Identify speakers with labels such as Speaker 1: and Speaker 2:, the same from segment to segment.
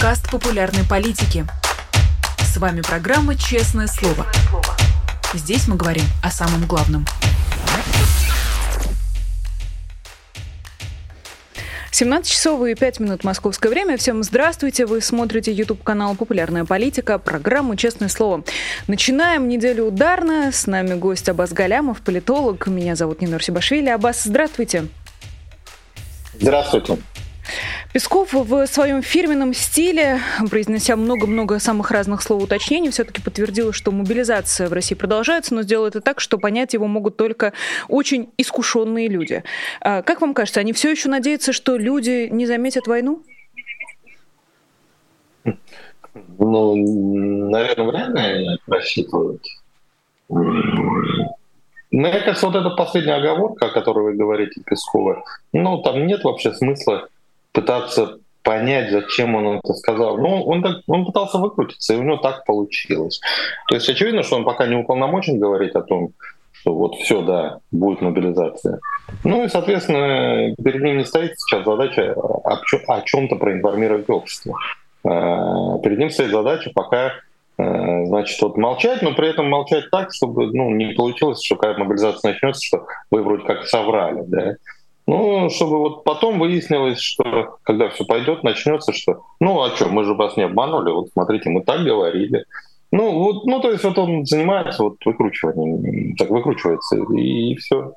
Speaker 1: подкаст популярной политики. С вами программа «Честное слово». Здесь мы говорим о самом главном. 17 часов и 5 минут московское время. Всем здравствуйте. Вы смотрите YouTube-канал «Популярная политика», программу «Честное слово». Начинаем неделю ударно. С нами гость Абаз Галямов, политолог. Меня зовут Нинор Сибашвили. Абаз, здравствуйте.
Speaker 2: Здравствуйте.
Speaker 1: Песков в своем фирменном стиле, произнеся много-много самых разных слов уточнений, все-таки подтвердил, что мобилизация в России продолжается, но сделал это так, что понять его могут только очень искушенные люди. А как вам кажется, они все еще надеются, что люди не заметят войну?
Speaker 2: Ну, наверное, вряд ли рассчитывают. Мне кажется, вот эта последняя оговорка, о которой вы говорите, Пескова, ну, там нет вообще смысла пытаться понять, зачем он это сказал. Ну, он, так, он пытался выкрутиться, и у него так получилось. То есть очевидно, что он пока не уполномочен говорить о том, что вот все, да, будет мобилизация. Ну и, соответственно, перед ним не стоит сейчас задача о чем-то проинформировать общество. А, перед ним стоит задача пока а, значит, вот молчать, но при этом молчать так, чтобы ну, не получилось, что когда мобилизация начнется, что вы вроде как соврали. Да? Ну, чтобы вот потом выяснилось, что когда все пойдет, начнется, что ну а что, мы же вас не обманули, вот смотрите, мы так говорили. Ну, вот, ну, то есть вот он занимается вот выкручиванием, так выкручивается, и, и все.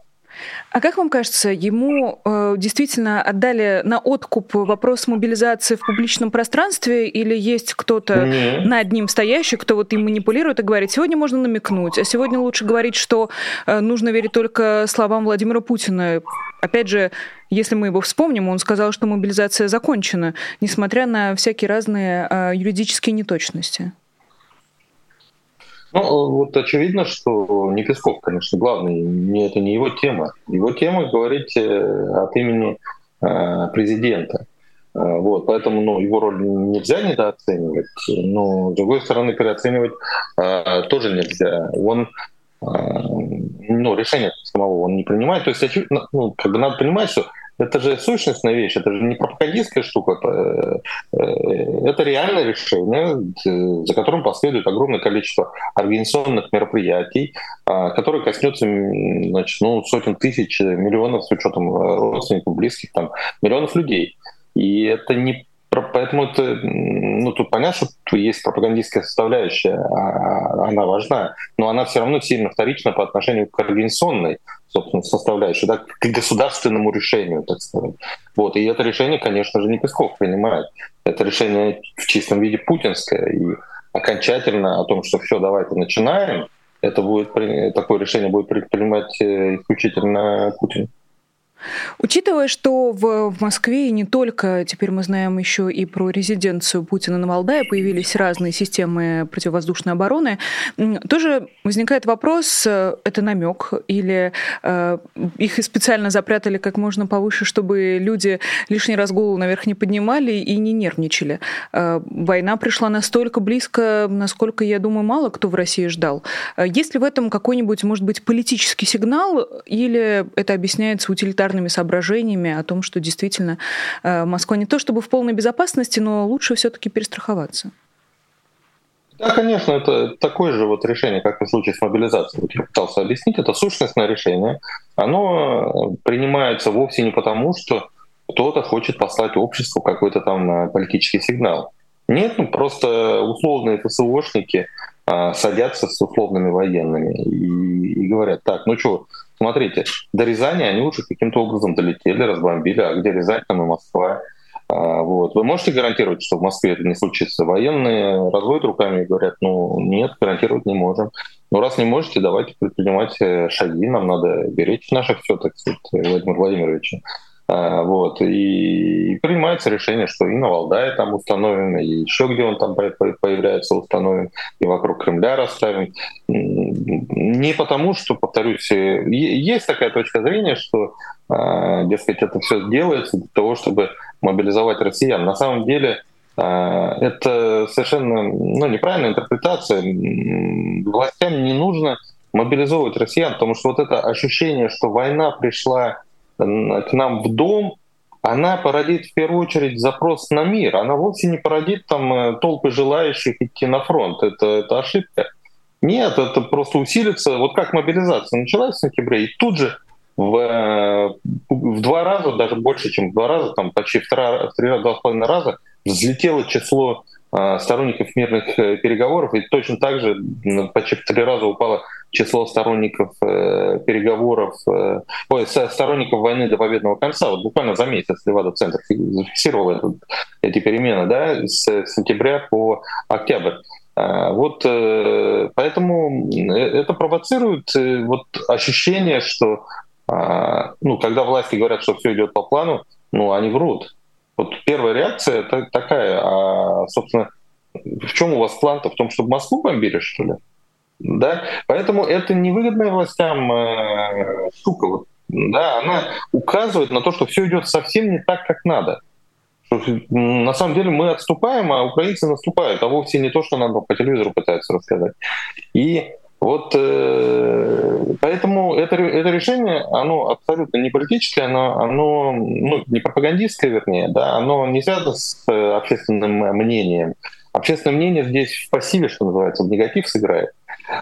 Speaker 1: А как вам кажется, ему э, действительно отдали на откуп вопрос мобилизации в публичном пространстве, или есть кто-то mm-hmm. над ним стоящий, кто вот им манипулирует и говорит, сегодня можно намекнуть, а сегодня лучше говорить, что э, нужно верить только словам Владимира Путина. Опять же, если мы его вспомним, он сказал, что мобилизация закончена, несмотря на всякие разные э, юридические неточности.
Speaker 2: Ну, вот очевидно, что не Песков, конечно, главный, не, это не его тема. Его тема говорить э, от имени э, президента. Э, вот, поэтому ну, его роль нельзя недооценивать, но с другой стороны переоценивать э, тоже нельзя. Он э, ну, решение самого он не принимает. То есть, ну, как бы надо понимать, что это же сущностная вещь, это же не пропагандистская штука, это, э, это реальное решение, э, за которым последует огромное количество организационных мероприятий, а, которые коснется значит, ну, сотен тысяч, миллионов с учетом э, родственников, близких, там, миллионов людей. И это не Поэтому это, ну, тут понятно, что есть пропагандистская составляющая, а, она важна, но она все равно сильно вторична по отношению к организационной собственно, составляющей, да, к государственному решению, так сказать. Вот. И это решение, конечно же, не Песков принимает. Это решение в чистом виде путинское. И окончательно о том, что все, давайте начинаем, это будет, такое решение будет принимать э, исключительно Путин.
Speaker 1: Учитывая, что в, Москве и не только, теперь мы знаем еще и про резиденцию Путина на Валдае, появились разные системы противовоздушной обороны, тоже возникает вопрос, э, это намек или э, их специально запрятали как можно повыше, чтобы люди лишний раз голову наверх не поднимали и не нервничали. Э, война пришла настолько близко, насколько, я думаю, мало кто в России ждал. Э, есть ли в этом какой-нибудь, может быть, политический сигнал или это объясняется утилитарным гуманитарными соображениями о том, что действительно э, Москва не то чтобы в полной безопасности, но лучше все-таки перестраховаться.
Speaker 2: Да, конечно, это такое же вот решение, как и в случае с мобилизацией. Я пытался объяснить, это сущностное решение. Оно принимается вовсе не потому, что кто-то хочет послать обществу какой-то там э, политический сигнал. Нет, ну, просто условные ФСОшники а, садятся с условными военными и, и говорят, так, ну что, Смотрите, до Рязани они уже каким-то образом долетели, разбомбили, а где Рязань, там и Москва. А, вот. Вы можете гарантировать, что в Москве это не случится? Военные разводят руками и говорят, ну нет, гарантировать не можем. Ну раз не можете, давайте предпринимать э, шаги, нам надо беречь наших все, так сказать, Владимир Владимирович. А, вот. И, принимается решение, что и на Валдае там установим, и еще где он там появляется установим, и вокруг Кремля расставим. Не потому, что, повторюсь, э, есть такая точка зрения, что, а, дескать, это все делается для того, чтобы мобилизовать россиян. На самом деле а, это совершенно ну, неправильная интерпретация. Властям не нужно мобилизовывать россиян, потому что вот это ощущение, что война пришла к нам в дом, она породит в первую очередь запрос на мир. Она вовсе не породит там э, толпы желающих идти на фронт. Это, это ошибка. Нет, это просто усилится. Вот как мобилизация началась в сентябре, и тут же в, э, в два раза, даже больше, чем в два раза, там почти в, три, в три два с половиной раза взлетело число сторонников мирных переговоров, и точно так же почти в три раза упало число сторонников э, переговоров, э, ой, сторонников войны до победного конца. Вот буквально за месяц Левада-центр зафиксировал это, эти перемены да, с сентября по октябрь. А, вот э, поэтому э, это провоцирует э, вот ощущение, что а, ну, когда власти говорят, что все идет по плану, ну, они врут. Вот первая реакция это такая, а, собственно, в чем у вас план-то? В том, чтобы Москву бомбили, что ли? Да? Поэтому это невыгодная властям э, штука. Вот, да, она указывает на то, что все идет совсем не так, как надо. Что, на самом деле мы отступаем, а украинцы наступают, а вовсе не то, что нам по телевизору пытаются рассказать. И вот э, поэтому это, это решение, оно абсолютно не политическое, оно, оно ну, не пропагандистское, вернее, да, оно не связано с э, общественным мнением. Общественное мнение здесь в пассиве, что называется, в негатив сыграет.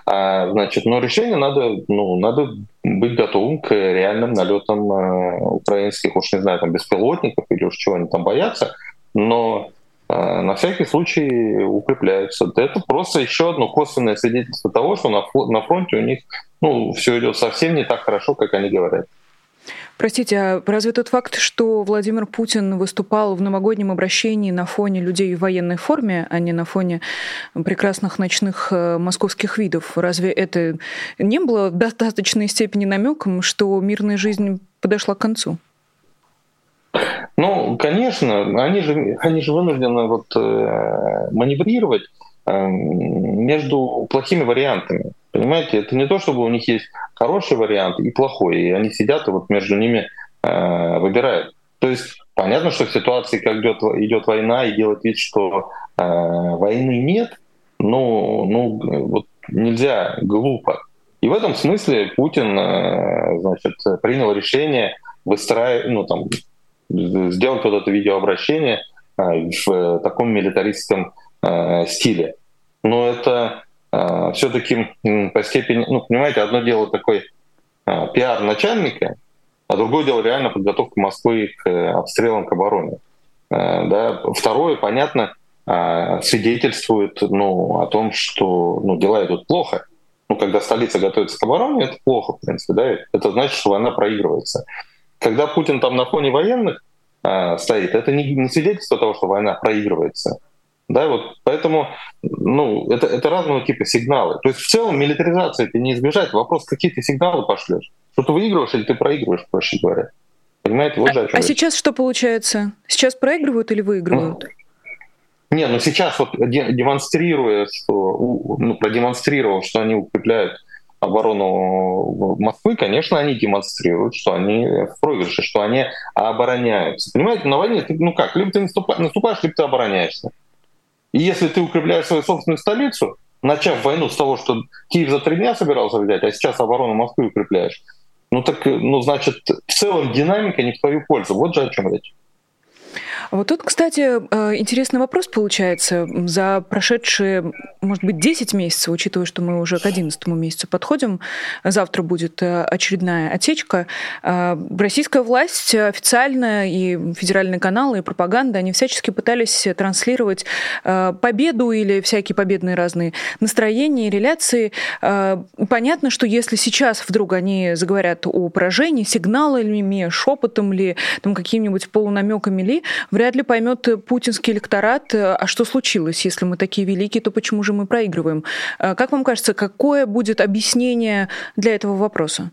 Speaker 2: А, значит, но решение надо, ну, надо быть готовым к реальным налетам э, украинских, уж не знаю, там, беспилотников или уж чего они там боятся, но на всякий случай укрепляются. Это просто еще одно косвенное свидетельство того, что на, на фронте у них ну, все идет совсем не так хорошо, как они говорят.
Speaker 1: Простите, а разве тот факт, что Владимир Путин выступал в новогоднем обращении на фоне людей в военной форме, а не на фоне прекрасных ночных э, московских видов, разве это не было в достаточной степени намеком, что мирная жизнь подошла к концу?
Speaker 2: Ну, конечно, они же, они же вынуждены вот, э, маневрировать э, между плохими вариантами. Понимаете, это не то, чтобы у них есть хороший вариант и плохой, и они сидят и вот между ними э, выбирают. То есть понятно, что в ситуации, как идет, идет война, и делать вид, что э, войны нет, ну, ну вот нельзя глупо. И в этом смысле Путин, э, значит, принял решение выстраивать, ну там, сделать вот это видеообращение э, в таком милитаристском э, стиле. Но это все-таки по степени, ну, понимаете, одно дело такой пиар начальника, а другое дело реально подготовка Москвы к э, обстрелам к обороне. Да. Второе, понятно, свидетельствует ну, о том, что ну, дела идут плохо. Ну, когда столица готовится к обороне, это плохо, в принципе. Да? Это значит, что война проигрывается. Когда Путин там на фоне военных стоит, это не, не свидетельство того, что война проигрывается. Да, вот поэтому ну, это, это разного типа сигналы. То есть в целом милитаризация это не избежать. Вопрос, какие ты сигналы пошлешь. Что ты выигрываешь или ты проигрываешь, проще говоря.
Speaker 1: Понимаете, вот а, а сейчас что получается? Сейчас проигрывают или выигрывают?
Speaker 2: Ну, не, ну сейчас вот демонстрируя, что, ну, продемонстрировав, что они укрепляют оборону Москвы, конечно, они демонстрируют, что они в проигрыше, что они обороняются. Понимаете, на войне ты, ну как, либо ты наступаешь, либо ты обороняешься. И если ты укрепляешь свою собственную столицу, начав войну с того, что Киев за три дня собирался взять, а сейчас оборону Москвы укрепляешь, ну так, ну значит, в целом динамика не в твою пользу. Вот же о чем речь.
Speaker 1: Вот тут, кстати, э, интересный вопрос получается. За прошедшие, может быть, 10 месяцев, учитывая, что мы уже к 11 месяцу подходим, завтра будет э, очередная отсечка, э, российская власть официально и федеральные каналы, и пропаганда, они всячески пытались транслировать победу или всякие победные разные настроения реляции. Понятно, что если сейчас вдруг они заговорят о поражении, сигналами, шепотом ли, там какими-нибудь полунамеками ли, вряд ли поймет путинский электорат, э, а что случилось, если мы такие великие, то почему же мы проигрываем? Э, как вам кажется, какое будет объяснение для этого вопроса?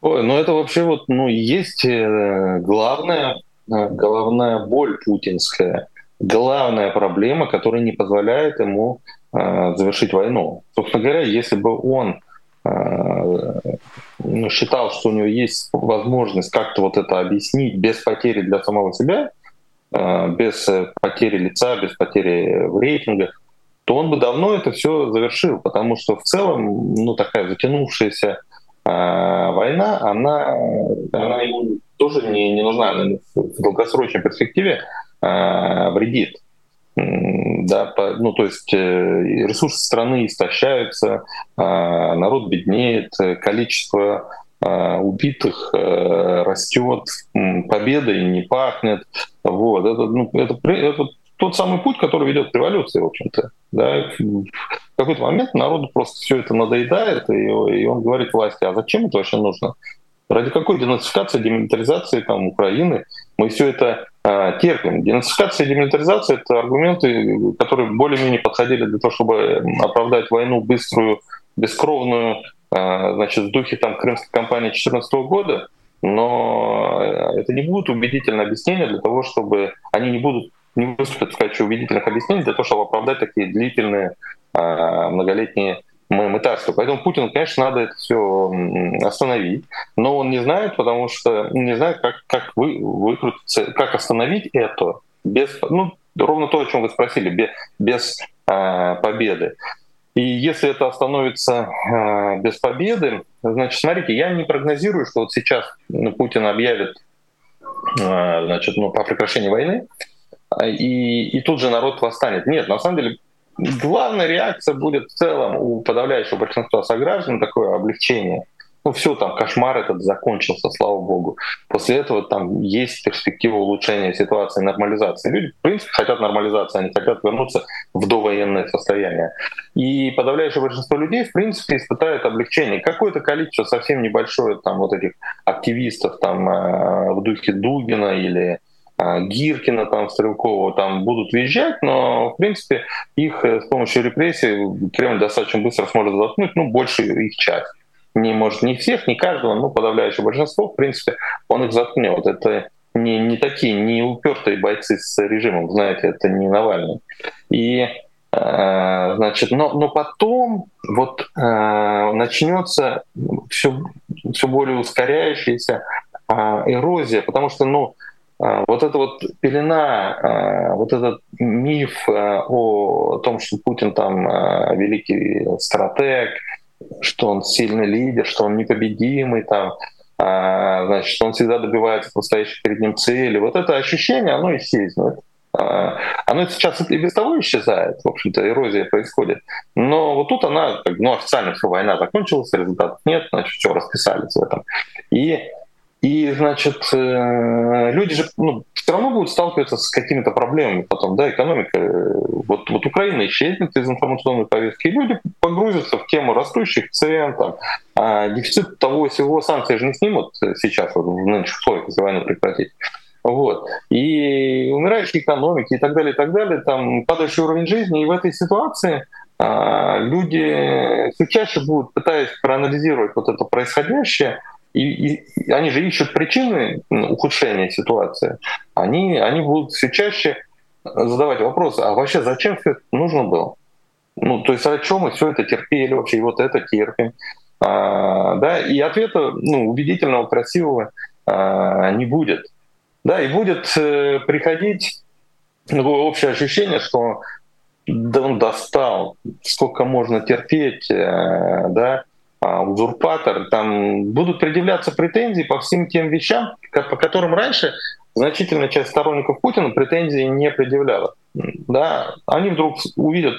Speaker 2: Ой, ну это вообще вот, ну, есть э, главная, головная боль путинская, главная проблема, которая не позволяет ему э, завершить войну. Собственно говоря, если бы он Э, ну, считал, что у него есть возможность как-то вот это объяснить без потери для самого себя, э, без потери лица, без потери в рейтингах, то он бы давно это все завершил, потому что в целом ну, такая затянувшаяся война, она, она ему тоже не, не нужна, в долгосрочной перспективе вредит. Да, по, ну, то есть э, ресурсы страны истощаются, народ беднеет, количество убитых э, растет, победой не пахнет. Вот. Это, ну, это, это тот самый путь, который ведет к революции, в общем-то. Да? В какой-то момент народу просто все это надоедает, и, и он говорит власти, а зачем это вообще нужно? Ради какой денацификации, демилитаризации там, Украины мы все это э, терпим? Денацификация и демилитаризация — это аргументы, которые более-менее подходили для того, чтобы оправдать войну быструю, бескровную, э, значит, в духе там, крымской кампании 2014 года, но это не будут убедительные объяснения для того, чтобы они не будут не выступят в качестве убедительных объяснений для того, чтобы оправдать такие длительные э, многолетние мытарства. Поэтому Путину, конечно, надо это все остановить, но он не знает, потому что не знает, как, как вы, выкрутиться, как остановить это без, ну, ровно то, о чем вы спросили, без, без э, победы. И если это остановится э, без победы, значит, смотрите, я не прогнозирую, что вот сейчас ну, Путин объявит э, значит, ну, по прекращению войны, и, и тут же народ восстанет. Нет, на самом деле главная реакция будет в целом у подавляющего большинства сограждан такое облегчение. Ну все, там кошмар этот закончился, слава богу. После этого там есть перспектива улучшения ситуации, нормализации. Люди, в принципе, хотят нормализации, они хотят вернуться в довоенное состояние. И подавляющее большинство людей, в принципе, испытает облегчение. Какое-то количество совсем небольшое там вот этих активистов там э, в духе Дугина или Гиркина, там, Стрелкова там будут въезжать, но, в принципе, их э, с помощью репрессий Кремль достаточно быстро сможет заткнуть, ну, больше их часть. Не, может, не всех, не каждого, но подавляющее большинство, в принципе, он их заткнет. Это не, не такие, не упертые бойцы с режимом, знаете, это не Навальный. И э, значит, но, но потом вот э, начнется все, все более ускоряющаяся э, эрозия, потому что, ну, а, вот эта вот пелена, а, вот этот миф а, о том, что Путин там великий стратег, что он сильный лидер, что он непобедимый, там, значит, что он всегда добивается настоящих перед ним цели. Вот это ощущение, оно исчезнет. Оно сейчас и без того исчезает, в общем-то, эрозия происходит. Но вот тут она, ну, официально все, война закончилась, результатов нет, значит, все расписались в этом. И и, значит, э, люди же ну, все равно будут сталкиваться с какими-то проблемами потом, да, экономика. Вот, вот Украина исчезнет из информационной повестки, и люди погрузятся в тему растущих цен, там, а дефицит того всего, санкции же не снимут сейчас, вот, в нынешних условиях, если войну прекратить. Вот. И умирающие экономики и так далее, и так далее, там падающий уровень жизни. И в этой ситуации а, люди все чаще будут, пытаясь проанализировать вот это происходящее, и, и они же ищут причины ухудшения ситуации, они, они будут все чаще задавать вопросы, а вообще зачем все это нужно было? Ну, то есть, о чем мы все это терпели вообще, и вот это терпим. А, да, и ответа ну, убедительного, красивого а, не будет. Да, и будет э, приходить такое общее ощущение, что да он достал, сколько можно терпеть, э, да, а, узурпатор, там будут предъявляться претензии по всем тем вещам, по которым раньше значительная часть сторонников Путина претензии не предъявляла. Да, они вдруг увидят,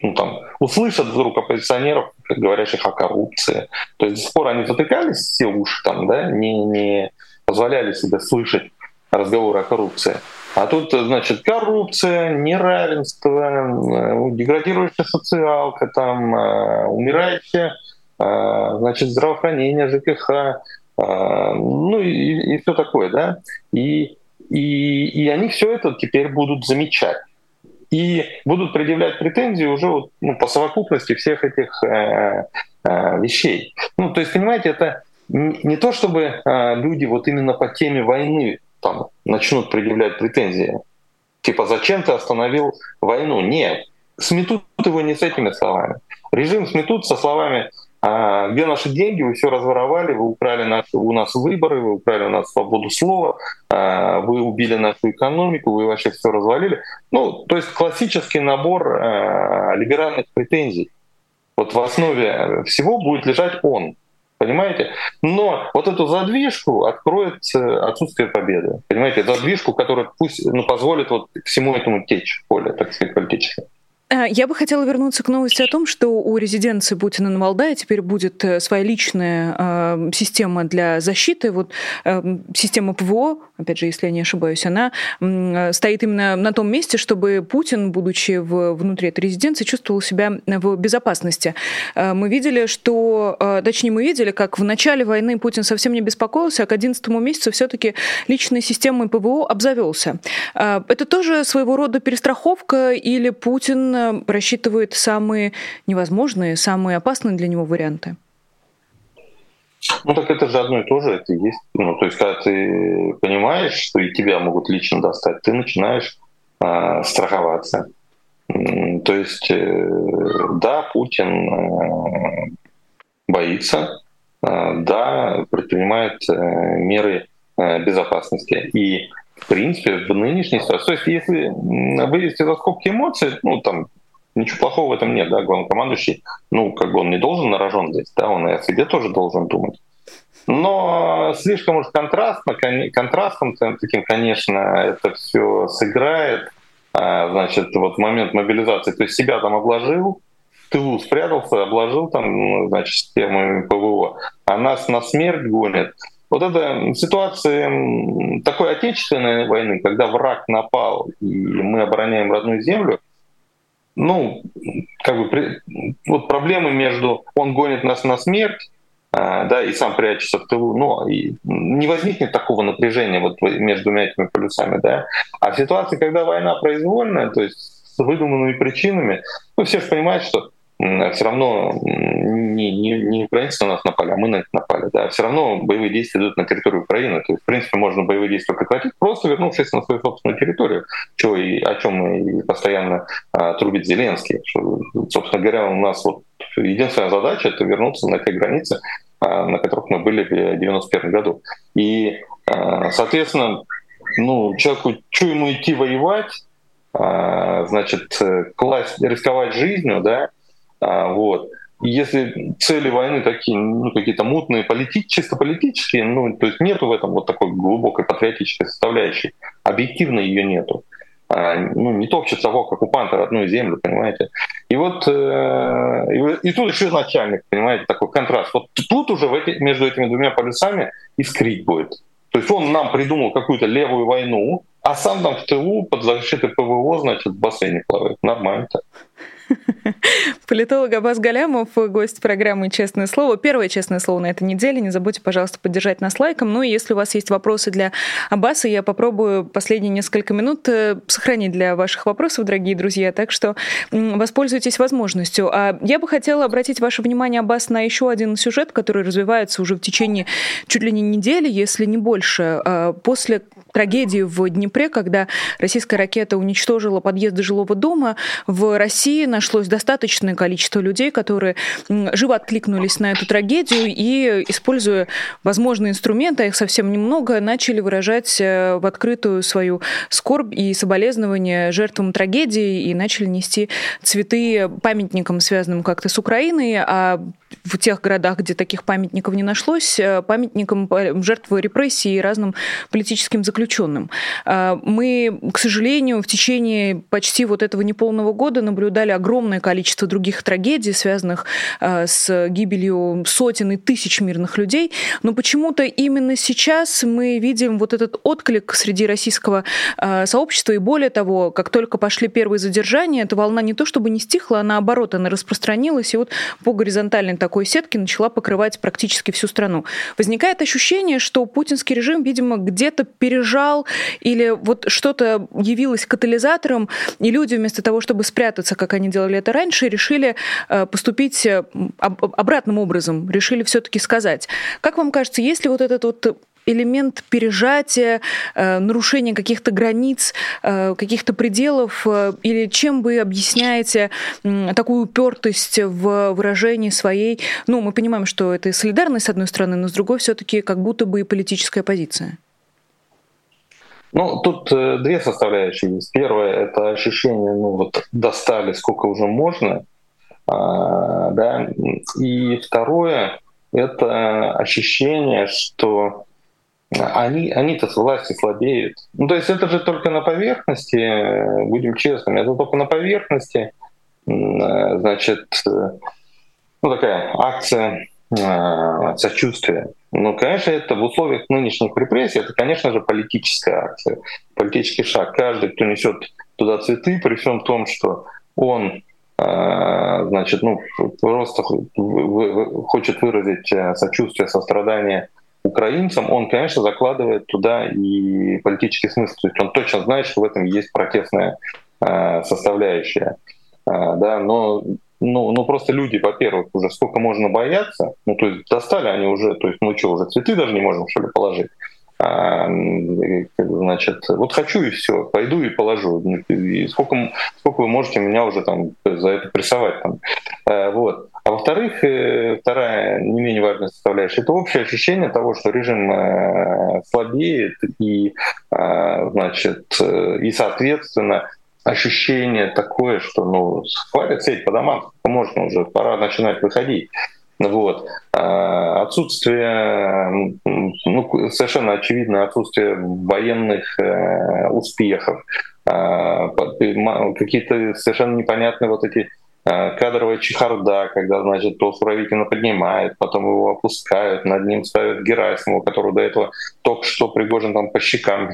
Speaker 2: ну, там, услышат вдруг оппозиционеров, говорящих о коррупции. То есть до сих пор они затыкались все уши, там, да, не, не позволяли себе слышать разговоры о коррупции. А тут, значит, коррупция, неравенство, деградирующая социалка, там, э, умирающая а, значит, здравоохранение, ЖКХ, а, ну и, и все такое, да. И, и, и они все это теперь будут замечать. И будут предъявлять претензии уже вот, ну, по совокупности всех этих э, э, вещей. Ну, то есть, понимаете, это не то, чтобы э, люди вот именно по теме войны там, начнут предъявлять претензии. Типа, зачем ты остановил войну? Нет. Сметут его не с этими словами. Режим сметут со словами а где наши деньги? Вы все разворовали, вы украли наши, у нас выборы, вы украли у нас свободу слова, а, вы убили нашу экономику, вы вообще все развалили. Ну, то есть классический набор а, либеральных претензий. Вот в основе всего будет лежать он. Понимаете? Но вот эту задвижку откроет отсутствие победы. Понимаете? Задвижку, которая пусть ну, позволит вот всему этому течь поле, так сказать, политическое.
Speaker 1: А, я бы хотела вернуться к новости о том, что у резиденции Путина на Валдае теперь будет э, своя личная э, система для защиты. Вот э, система ПВО, опять же, если я не ошибаюсь, она э, стоит именно на том месте, чтобы Путин, будучи в, внутри этой резиденции, чувствовал себя в безопасности. Э, мы видели, что, э, точнее, мы видели, как в начале войны Путин совсем не беспокоился, а к 11 месяцу все-таки личной системой ПВО обзавелся. Э, это тоже своего рода перестраховка или Путин рассчитывает самые невозможные, самые опасные для него варианты?
Speaker 2: Ну так это же одно и то же, это и есть. Ну, то есть, когда ты понимаешь, что и тебя могут лично достать, ты начинаешь э, страховаться. То есть, э, да, Путин э, боится, э, да, предпринимает э, меры э, безопасности. И в принципе, в нынешней ситуации, то есть если вывести за скобки эмоций, ну, там, ничего плохого в этом нет, да, главнокомандующий, ну, как бы он не должен на рожон здесь, да, он и о себе тоже должен думать. Но слишком уж контрастно, контрастом таким, конечно, это все сыграет, а, значит, вот момент мобилизации, то есть себя там обложил, тылу спрятался, обложил там, ну, значит, системами ПВО, а нас на смерть гонят. Вот эта ситуация такой отечественной войны, когда враг напал, и мы обороняем родную землю, ну, как бы, вот проблемы между он гонит нас на смерть, а, да, и сам прячется в тылу, но и не возникнет такого напряжения вот между двумя этими полюсами, да. А в ситуации, когда война произвольная, то есть с выдуманными причинами, ну, все же понимают, что все равно не, не, не украинцы на нас напали, а мы на них напали. Да. Все равно боевые действия идут на территорию Украины. То есть, в принципе, можно боевые действия прекратить, просто вернувшись на свою собственную территорию, что и, о чем и постоянно а, трубит Зеленский. Что, собственно говоря, у нас вот единственная задача — это вернуться на те границы, а, на которых мы были в 1991 году. И, а, соответственно, ну, человеку, что ему идти воевать, а, значит, класть, рисковать жизнью, да, вот. И если цели войны такие, ну, какие-то мутные, полити, чисто политические, ну, то есть нету в этом вот такой глубокой патриотической составляющей. Объективно ее нету. А, ну, не топчет совок оккупанта родную землю, понимаете. И вот э, и, и тут еще начальник, понимаете, такой контраст. Вот тут уже в эти, между этими двумя полюсами искрить будет. То есть он нам придумал какую-то левую войну, а сам там в тылу под защитой ПВО, значит, в бассейне плавает. Нормально-то.
Speaker 1: Политолог Абаз Галямов, гость программы «Честное слово». Первое «Честное слово» на этой неделе. Не забудьте, пожалуйста, поддержать нас лайком. Ну и если у вас есть вопросы для Аббаса, я попробую последние несколько минут э, сохранить для ваших вопросов, дорогие друзья. Так что воспользуйтесь возможностью. А я бы хотела обратить ваше внимание, Аббас, на еще один сюжет, который развивается уже в течение чуть ли не недели, если не больше. А после трагедии в Днепре, когда российская ракета уничтожила подъезды жилого дома, в России нашлось достаточное количество людей, которые живо откликнулись на эту трагедию и, используя возможные инструменты, а их совсем немного, начали выражать э, в открытую свою скорбь и соболезнования жертвам трагедии и начали нести цветы памятникам, связанным как-то с Украиной, а в тех городах, где таких памятников не нашлось, э, памятникам жертв репрессий и разным политическим заключенным. Э, мы, к сожалению, в течение почти вот этого неполного года наблюдали огромное количество других трагедий, связанных э, с гибелью сотен и тысяч мирных людей, но почему-то именно сейчас мы видим вот этот отклик среди российского сообщества, и более того, как только пошли первые задержания, эта волна не то чтобы не стихла, а наоборот, она распространилась, и вот по горизонтальной такой сетки начала покрывать практически всю страну. Возникает ощущение, что путинский режим, видимо, где-то пережал или вот что-то явилось катализатором, и люди вместо того, чтобы спрятаться, как они делали это раньше, решили э, поступить э, обратным образом, решили все-таки сказать. Как вам кажется, есть ли вот этот вот элемент пережатия, э, нарушения каких-то границ, каких-то пределов? Или чем вы объясняете такую упертость в выражении своей? Ну, мы понимаем, что это солидарность, с одной стороны, но с другой все-таки как будто бы и политическая позиция.
Speaker 2: Ну, тут э, две составляющие есть. Первое — это ощущение, ну вот достали сколько уже можно, а, да, и второе это ощущение, что они, они-то с власти слабеют. Ну, то есть это же только на поверхности, будем честными, это только на поверхности, значит, ну, такая акция сочувствия. Ну, конечно, это в условиях нынешних репрессий, это, конечно же, политическая акция, политический шаг. Каждый, кто несет туда цветы, при всем том, что он значит, ну, просто хочет выразить э, сочувствие, сострадание украинцам, он, конечно, закладывает туда и политический смысл. То есть он точно знает, что в этом есть протестная э, составляющая. Э, да, но ну, ну просто люди, во-первых, уже сколько можно бояться, ну то есть достали они уже, то есть ну что, уже цветы даже не можем что ли положить. А, значит, вот хочу и все, пойду и положу. И сколько, сколько вы можете меня уже там за это прессовать там. А, вот. А во-вторых, э, вторая не менее важная составляющая, это общее ощущение того, что режим э, слабеет и, а, значит, и соответственно ощущение такое, что ну хватит сидеть по домам, можно уже, пора начинать выходить. Вот. А отсутствие, ну, совершенно очевидно отсутствие военных э, успехов, а, какие-то совершенно непонятные вот эти кадровая чехарда, когда, значит, то Суровикина поднимает, потом его опускают, над ним ставят Герасимова, который до этого только что Пригожин там по щекам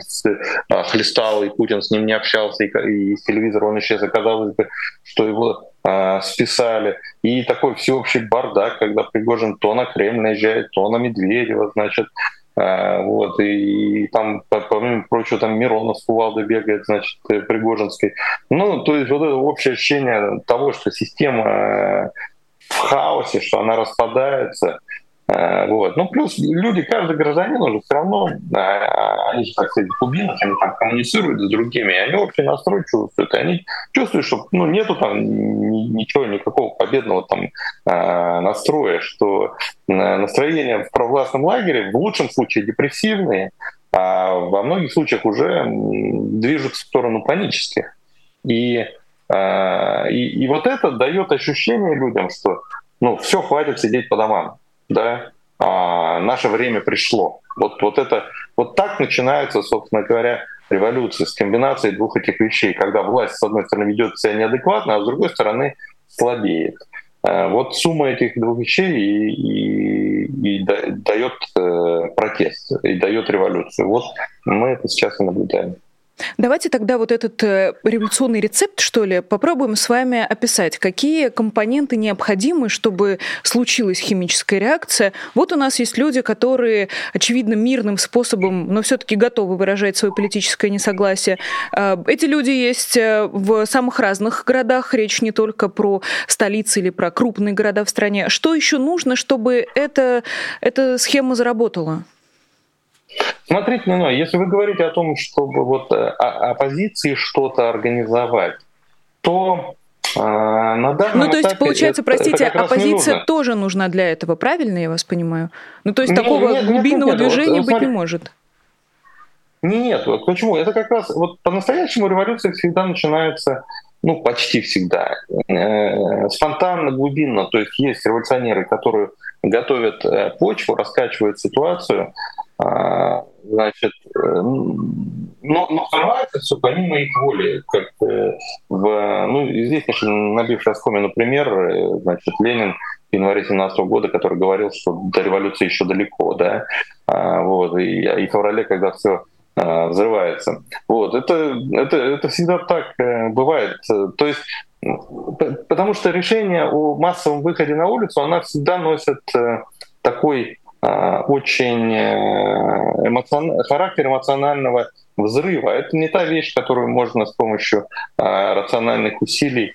Speaker 2: хлестал, и Путин с ним не общался, и, и из телевизора он исчез, оказалось бы, что его а, списали. И такой всеобщий бардак, когда Пригожин то на Кремль наезжает, то на Медведева, значит, вот, и, там, помимо прочего, там Миронов с кувалдой бегает, значит, э, Пригожинской. Ну, то есть вот это общее ощущение того, что система э, в хаосе, что она распадается, вот. Ну, плюс люди, каждый гражданин уже все равно, они же, так сказать, кубинцы, они там коммуницируют с другими, они общий настрой чувствуют. И они чувствуют, что ну, нету там ничего, никакого победного там э, настроя, что э, настроения в провластном лагере в лучшем случае депрессивные, а во многих случаях уже движутся в сторону панических. И, и, и вот это дает ощущение людям, что ну, все, хватит сидеть по домам да, а, наше время пришло. Вот, вот это, вот так начинается, собственно говоря, революция с комбинацией двух этих вещей, когда власть, с одной стороны, ведет себя неадекватно, а с другой стороны, слабеет. А, вот сумма этих двух вещей и, и, и дает э, протест, и дает революцию. Вот мы это сейчас и наблюдаем.
Speaker 1: Давайте тогда вот этот э, революционный рецепт, что ли, попробуем с вами описать. Какие компоненты необходимы, чтобы случилась химическая реакция? Вот у нас есть люди, которые, очевидно, мирным способом, но все-таки готовы выражать свое политическое несогласие. Э, эти люди есть э, в самых разных городах. Речь не только про столицы или про крупные города в стране. Что еще нужно, чтобы эта, эта схема заработала?
Speaker 2: Смотрите, ну, если вы говорите о том, чтобы вот э, оппозиции что-то организовать, то э, на данном
Speaker 1: Ну, то есть, получается, это, простите, это оппозиция тоже нужна для этого, правильно я вас понимаю? Ну, то есть, нет, такого нет, глубинного нет, нет, движения вот, быть смотри, не может.
Speaker 2: Нет, вот почему? Это как раз вот по-настоящему революция всегда начинается, ну, почти всегда, э, спонтанно, глубинно. То есть есть революционеры, которые готовят э, почву, раскачивают ситуацию, значит, э, но, но срывается все помимо их воли. Как э, в, ну, здесь, конечно, набивший оскомину пример, значит, Ленин в январе 17 года, который говорил, что до революции еще далеко, да, а, вот, и, и в феврале, когда все а, взрывается. Вот, это, это, это всегда так бывает. То есть потому что решение о массовом выходе на улицу, она всегда носит э, такой э, очень э, эмоцион... характер эмоционального взрыва. Это не та вещь, которую можно с помощью рациональных усилий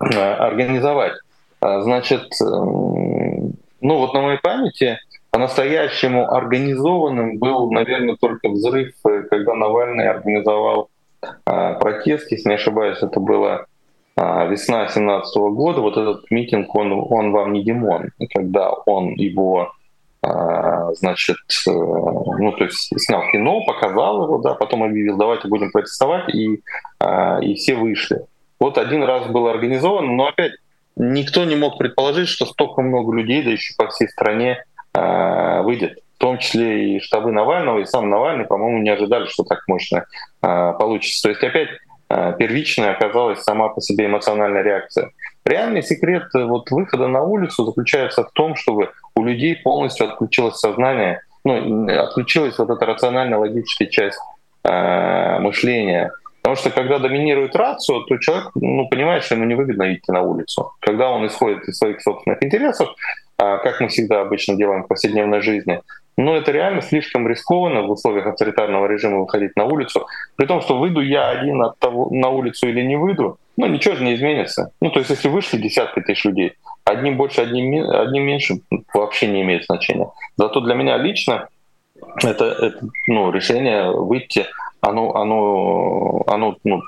Speaker 2: организовать. Значит, ну вот на моей памяти по-настоящему организованным был, наверное, только взрыв, когда Навальный организовал протест, если не ошибаюсь, это было а, весна 17 года, вот этот митинг, он, он вам не Димон, когда он его а, значит, э, ну, то есть снял кино, показал его, да, потом объявил, давайте будем протестовать, и, а, и все вышли. Вот один раз был организован, но опять никто не мог предположить, что столько много людей, да еще по всей стране, э, выйдет. В том числе и штабы Навального, и сам Навальный, по-моему, не ожидали, что так мощно э, получится. То есть опять э, первичная оказалась сама по себе эмоциональная реакция. Реальный секрет вот выхода на улицу заключается в том, чтобы у людей полностью отключилось сознание, ну, отключилась вот эта рационально-логическая часть э, мышления, Потому что когда доминирует рацию, то человек ну, понимает, что ему невыгодно идти на улицу. Когда он исходит из своих собственных интересов, а, как мы всегда обычно делаем в повседневной жизни, но это реально слишком рискованно в условиях авторитарного режима выходить на улицу. При том, что выйду я один от того, на улицу или не выйду, ну ничего же не изменится. Ну то есть если вышли десятки тысяч людей, одним больше, одним, одним меньше вообще не имеет значения. Зато для меня лично это, это ну, решение выйти оно, оно, оно, ну,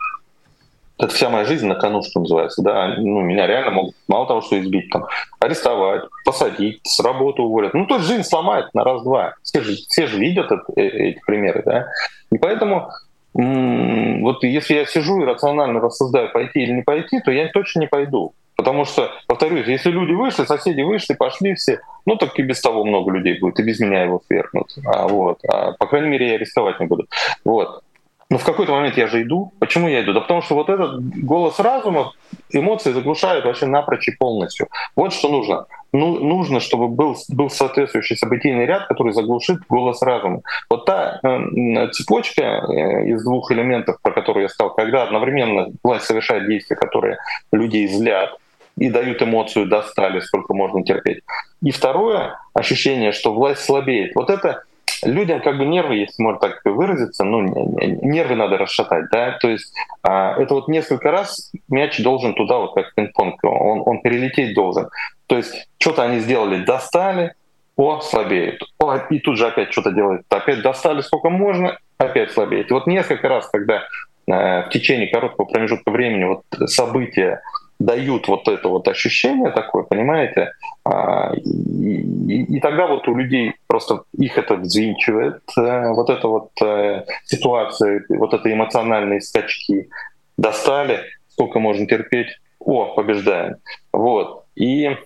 Speaker 2: это вся моя жизнь на кону, что называется, да, ну, меня реально могут мало того, что избить, там, арестовать, посадить, с работы уволят. Ну, то есть жизнь сломает на раз-два. Все же, все же видят это, э, эти примеры, да. И поэтому вот если я сижу и рационально рассуждаю, пойти или не пойти, то я точно не пойду. Потому что, повторюсь, если люди вышли, соседи вышли, пошли все, ну так и без того много людей будет, и без меня его свергнут. А, вот. а, по крайней мере, я арестовать не буду. Вот. Но в какой-то момент я же иду. Почему я иду? Да потому что вот этот голос разума, эмоции заглушают вообще напрочь и полностью. Вот что нужно. Ну, нужно, чтобы был, был соответствующий событийный ряд, который заглушит голос разума. Вот та э, цепочка э, из двух элементов, про которую я сказал, когда одновременно власть совершает действия, которые людей злят, и дают эмоцию «достали», сколько можно терпеть. И второе ощущение, что власть слабеет. Вот это людям как бы нервы, если можно так выразиться, ну, нервы надо расшатать, да, то есть а, это вот несколько раз мяч должен туда, вот как пинг-понг, он, он перелететь должен. То есть что-то они сделали, достали, о, слабеют. О, и тут же опять что-то делают. Опять достали сколько можно, опять слабеет. И вот несколько раз, когда э, в течение короткого промежутка времени вот события дают вот это вот ощущение такое, понимаете? А, и, и, и тогда вот у людей просто их это взвинчивает, э, вот эта вот э, ситуация, вот это эмоциональные скачки достали, сколько можно терпеть, о, побеждаем. Вот. И, э,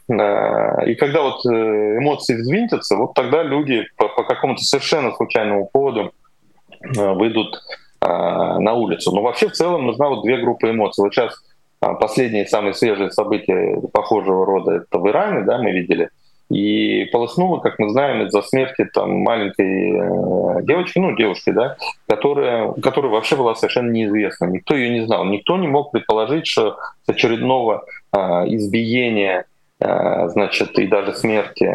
Speaker 2: и когда вот эмоции взвинтятся, вот тогда люди по, по какому-то совершенно случайному поводу выйдут на улицу. Но вообще в целом нужна вот две группы эмоций. Вот сейчас последние самые свежие события похожего рода это в Иране, да, мы видели. И полоснуло, как мы знаем, из-за смерти там маленькой э, девочки, ну девушки, да, которая, которая вообще была совершенно неизвестна. Никто ее не знал. Никто не мог предположить, что с очередного э, избиения значит, и даже смерти,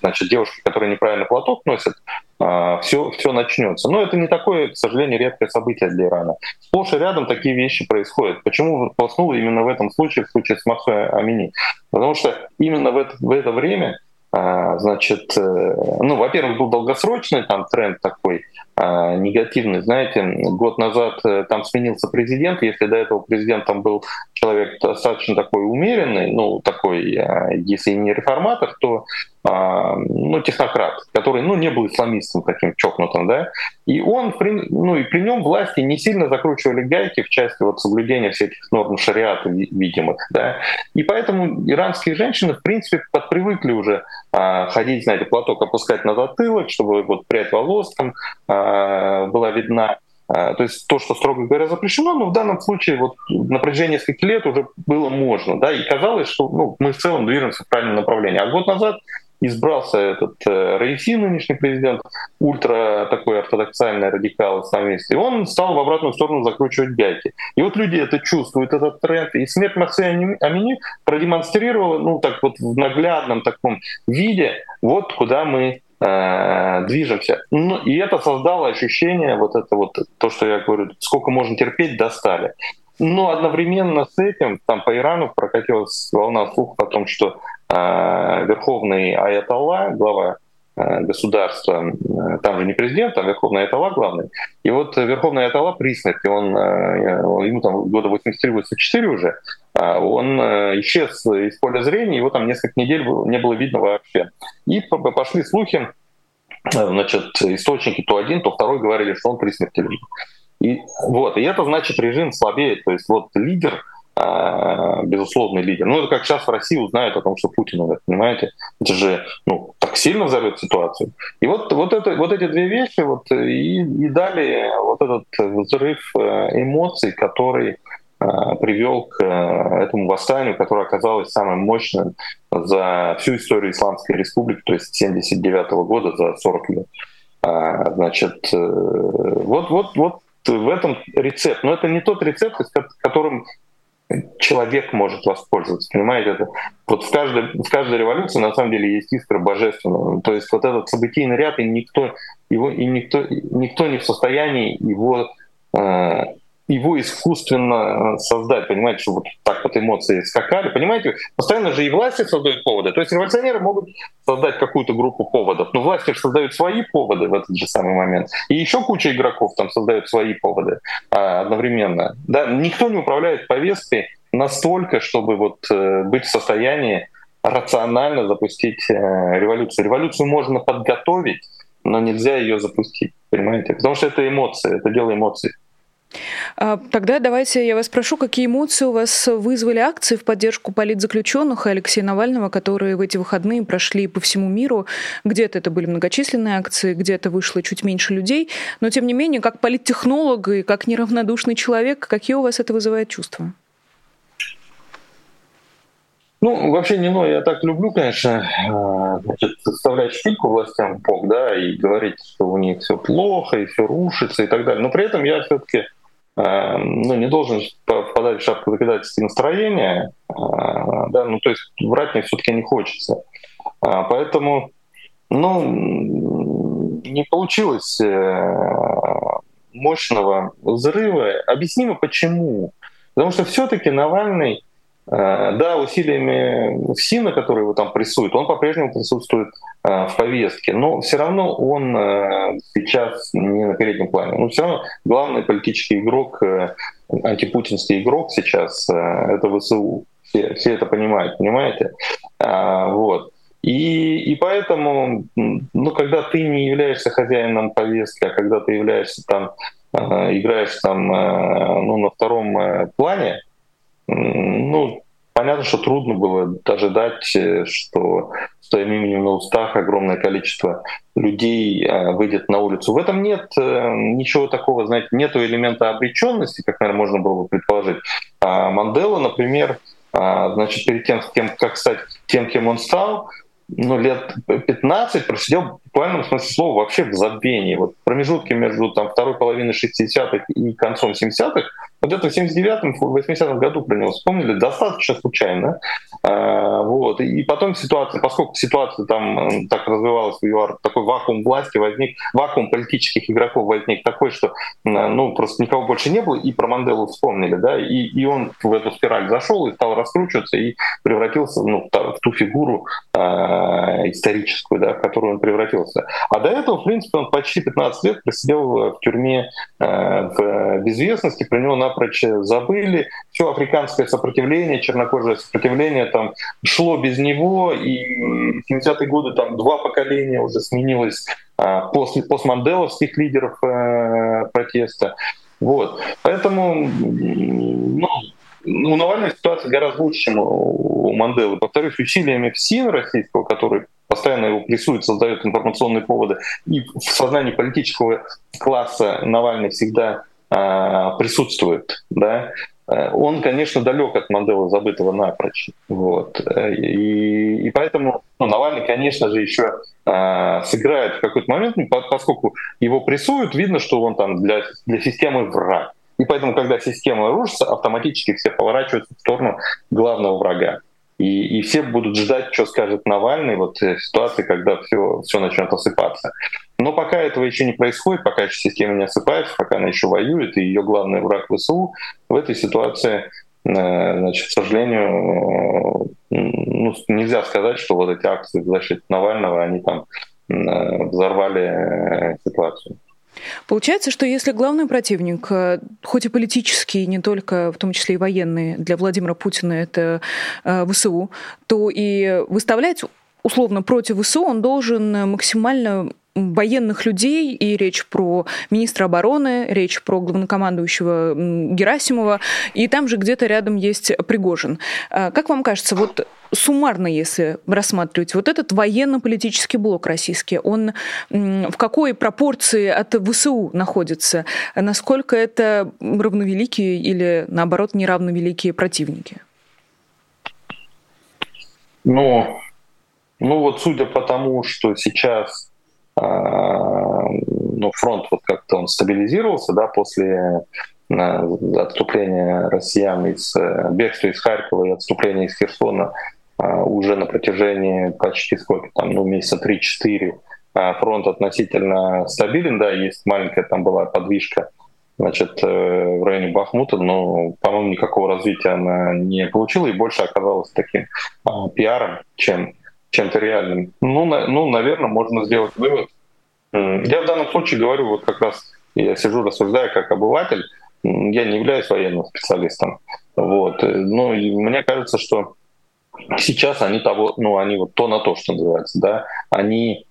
Speaker 2: значит, девушки, которые неправильно платок носят, все, э, все начнется. Но это не такое, к сожалению, редкое событие для Ирана. Сплошь и рядом такие вещи происходят. Почему полоснуло именно в этом случае, в случае с Махсой Амини? Потому что именно в это, в это время значит, э, ну, во-первых, был долгосрочный там тренд такой негативный, знаете, год назад э, там сменился президент, если до этого президентом был человек достаточно такой умеренный, ну, такой, а, если не реформатор, то ну, технократ, который, ну, не был исламистом таким чокнутым, да, и он, ну, и при нем власти не сильно закручивали гайки в части вот соблюдения всяких норм шариата видимых, да, и поэтому иранские женщины, в принципе, подпривыкли уже а, ходить, знаете, платок опускать на затылок, чтобы вот прядь волос там а, была видна. А, то есть то, что, строго говоря, запрещено, но в данном случае вот на протяжении нескольких лет уже было можно. Да, и казалось, что ну, мы в целом движемся в правильном направлении. А год назад избрался этот э, Раиси, нынешний президент, ультра такой ортодоксальный радикал исламист, и он стал в обратную сторону закручивать гайки. И вот люди это чувствуют, этот тренд. И смерть Максы Амини продемонстрировала, ну так вот в наглядном таком виде, вот куда мы э, движемся. Ну, и это создало ощущение, вот это вот, то, что я говорю, сколько можно терпеть, достали. Но одновременно с этим там по Ирану прокатилась волна слухов о том, что э, верховный аятолла, глава государства, э, там же не президент, там верховный аятолла главный. И вот верховный аятолла при смерти, он, э, ему там года 83-84 уже, э, он э, исчез из поля зрения, его там несколько недель не было видно вообще. И пошли слухи, значит, источники то один, то второй говорили, что он при смерти лежит. И, вот, и это значит режим слабеет. То есть вот лидер а, безусловный лидер. Ну, это как сейчас в России узнают о том, что Путин умер, понимаете? Это же ну, так сильно взорвет ситуацию. И вот, вот, это, вот эти две вещи вот, и, и дали вот этот взрыв э, эмоций, который а, привел к э, этому восстанию, которое оказалось самым мощным за всю историю Исламской Республики, то есть с 79 года, за 40 лет. А, значит, э, вот, вот, вот в этом рецепт. Но это не тот рецепт, которым человек может воспользоваться, понимаете? Это, вот в каждой, в каждой революции на самом деле есть искра божественного. То есть вот этот событийный ряд, и никто, его, и никто, никто не в состоянии его э, его искусственно создать, понимаете, что вот так вот эмоции скакали, понимаете, постоянно же и власти создают поводы, то есть революционеры могут создать какую-то группу поводов, но власти же создают свои поводы в этот же самый момент, и еще куча игроков там создают свои поводы а, одновременно, да, никто не управляет повесткой настолько, чтобы вот э, быть в состоянии рационально запустить э, революцию. Революцию можно подготовить, но нельзя ее запустить, понимаете, потому что это эмоции, это дело эмоций.
Speaker 1: А, тогда давайте я вас спрошу, какие эмоции у вас вызвали акции в поддержку политзаключенных и Алексея Навального, которые в эти выходные прошли по всему миру. Где-то это были многочисленные акции, где-то вышло чуть меньше людей. Но, тем не менее, как политтехнолог и как неравнодушный человек, какие у вас это вызывает чувства?
Speaker 2: Ну, вообще не но я так люблю, конечно, а, значит, составлять шпильку властям Бог, да, и говорить, что у них все плохо, и все рушится и так далее. Но при этом я все-таки ну, не должен впадать в шапку закидательства настроения, э, да, ну, то есть врать мне все-таки не хочется. А, поэтому, ну, не получилось э, мощного взрыва. Объяснимо почему. Потому что все-таки Навальный Э, да, усилиями СИНа, который его там прессует, он по-прежнему присутствует э, в повестке, но все равно он э, сейчас не на переднем плане. Но все равно главный политический игрок, антипутинский игрок сейчас — это ВСУ. Все, все это понимают, понимаете? А, вот. И, и поэтому, ну, когда ты не являешься хозяином повестки, а когда ты являешься там, играешь там, ну, на втором плане, ну, понятно, что трудно было ожидать, э, что с твоим именем на устах огромное количество людей э, выйдет на улицу. В этом нет э, ничего такого, знаете, нет элемента обреченности, как, наверное, можно было бы предположить. А Мандела, например, а, значит, перед тем, кем, как стать тем, кем он стал, ну, лет 15 просидел в буквальном смысле слова вообще в забвении. Вот промежутки между там, второй половиной 60-х и концом 70-х вот это в 79-м, 80-м году про вспомнили достаточно случайно. А, вот. И потом ситуация, поскольку ситуация там так развивалась в ЮАР, такой вакуум власти возник, вакуум политических игроков возник такой, что ну, просто никого больше не было, и про Манделу вспомнили, да, и, и он в эту спираль зашел и стал раскручиваться и превратился ну, в ту фигуру э, историческую, да, в которую он превратился. А до этого, в принципе, он почти 15 лет просидел в тюрьме э, в безвестности, про него напрочь забыли. Все африканское сопротивление, чернокожее сопротивление там шло без него, и в 70-е годы там два поколения уже сменилось а, после постманделовских лидеров э, протеста. Вот. Поэтому ну, у Навального ситуация гораздо лучше, чем у Манделы. Повторюсь, усилиями ФСИН российского, который постоянно его прессует, создает информационные поводы, и в сознании политического класса Навальный всегда присутствует, да, э, он, конечно, далек от модели забытого напрочь. Вот. И, и поэтому ну, Навальный, конечно же, еще э, сыграет в какой-то момент, ну, поскольку его прессуют, видно, что он там для, для системы враг. И поэтому, когда система рушится, автоматически все поворачиваются в сторону главного врага. И, и все будут ждать, что скажет Навальный вот в ситуации, когда все, все начнет осыпаться. Но пока этого еще не происходит, пока еще система не осыпается, пока она еще воюет, и ее главный враг ВСУ, в этой ситуации, э, значит, к сожалению, ну, нельзя сказать, что вот эти акции в защиту Навального, они там э, взорвали э, ситуацию.
Speaker 1: Получается, что если главный противник, э, хоть и политический, не только, в том числе и военный, для Владимира Путина это э, ВСУ, то и выставлять условно против ВСУ он должен максимально военных людей, и речь про министра обороны, речь про главнокомандующего Герасимова, и там же где-то рядом есть Пригожин. А, как вам кажется, вот суммарно, если рассматривать, вот этот военно-политический блок российский, он в какой пропорции от ВСУ находится? Насколько это равновеликие или, наоборот, неравновеликие противники?
Speaker 2: Ну, ну вот судя по тому, что сейчас ну, фронт вот как-то он стабилизировался, да, после а, отступления россиян из э, бегства из Харькова и отступления из Херсона а, уже на протяжении почти сколько там, ну, месяца 3-4 фронт относительно стабилен, да, есть маленькая там была подвижка значит, э, в районе Бахмута, но, по-моему, никакого развития она не получила и больше оказалась таким пиаром, чем чем-то реальным. Ну, на, ну, наверное, можно сделать вывод. Я в данном случае говорю, вот как раз я сижу, рассуждаю как обыватель, я не являюсь военным специалистом. Вот. Ну, и мне кажется, что сейчас они того, ну, они вот то на то, что называется, да, они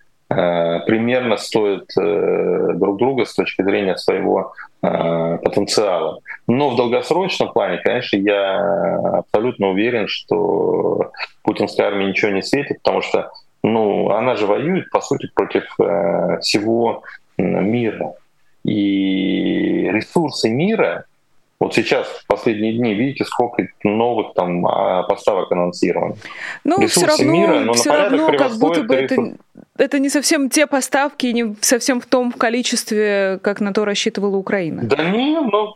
Speaker 2: примерно стоят э, друг друга с точки зрения своего э, потенциала. Но в долгосрочном плане, конечно, я абсолютно уверен, что путинской армии ничего не светит, потому что ну, она же воюет, по сути, против э, всего мира. И ресурсы мира, вот сейчас, в последние дни, видите, сколько новых там а, поставок анонсировано.
Speaker 1: Ну, Ресурсы все равно, мира, но все равно как будто бы это, это не совсем те поставки, не совсем в том количестве, как на то рассчитывала Украина.
Speaker 2: Да не, ну,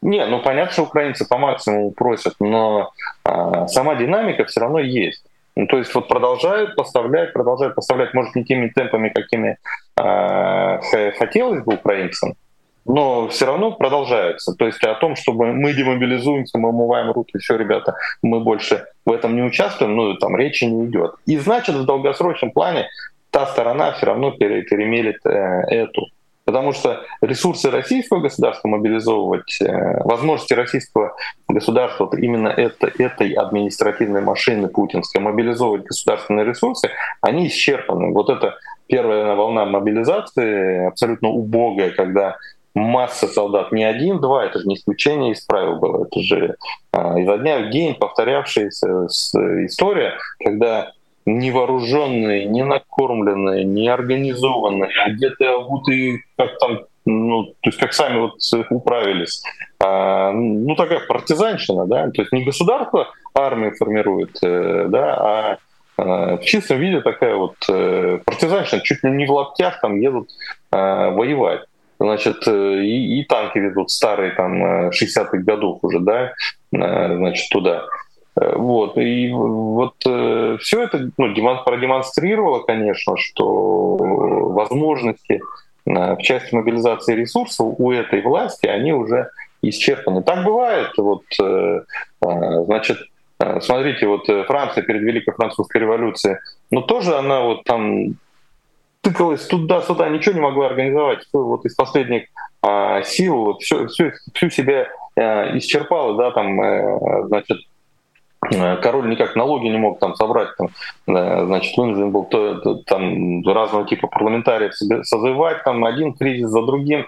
Speaker 2: не, ну понятно, что украинцы по максимуму просят, но а, сама динамика все равно есть. Ну, то есть вот продолжают поставлять, продолжают поставлять, может, не теми темпами, какими э, хотелось бы украинцам, но все равно продолжаются. То есть о том, чтобы мы демобилизуемся, мы умываем руки, все, ребята, мы больше в этом не участвуем, ну, там речи не идет. И значит, в долгосрочном плане та сторона все равно перемелит э, эту. Потому что ресурсы российского государства мобилизовывать, э, возможности российского государства, вот именно это, этой административной машины путинской, мобилизовывать государственные ресурсы, они исчерпаны. Вот это первая волна мобилизации абсолютно убогая, когда масса солдат, не один, два, это же не исключение из правил было, это же а, изо дня в день повторявшаяся история, когда невооруженные, не накормленные, не организованные, одетые, обутые, как там, ну, то есть как сами вот управились. А, ну, такая партизанщина, да, то есть не государство армию формирует, э, да, а, а в чистом виде такая вот э, партизанщина, чуть ли не в лаптях там едут а, воевать. Значит, э, и, и танки ведут старые там 60-х годов уже, да, значит, туда. Э, вот. И вот э, все это ну, продемонстрировало, конечно, что возможности э, в части мобилизации ресурсов у этой власти, они уже исчерпаны. Так бывает. Вот, э, э значит, э, смотрите, вот Франция перед Великой Французской революцией, но ну, тоже она вот там тыкалась туда-сюда, ничего не могла организовать. Вот из последних э, сил вот, все, все, всю себя э, исчерпала, да, там, э, значит, Э, король никак налоги не мог там собрать, там, значит, вынужден был то, то, там разного типа парламентариев созывать, там один кризис за другим,